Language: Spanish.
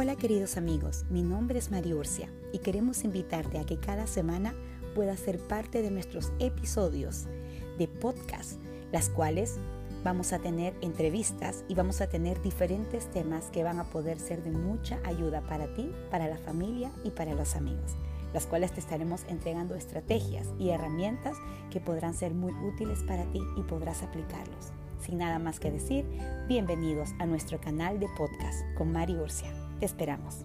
Hola queridos amigos, mi nombre es María Urcia y queremos invitarte a que cada semana puedas ser parte de nuestros episodios de podcast, las cuales vamos a tener entrevistas y vamos a tener diferentes temas que van a poder ser de mucha ayuda para ti, para la familia y para los amigos, las cuales te estaremos entregando estrategias y herramientas que podrán ser muy útiles para ti y podrás aplicarlos. Sin nada más que decir, bienvenidos a nuestro canal de podcast con Mari Urcia. Te esperamos.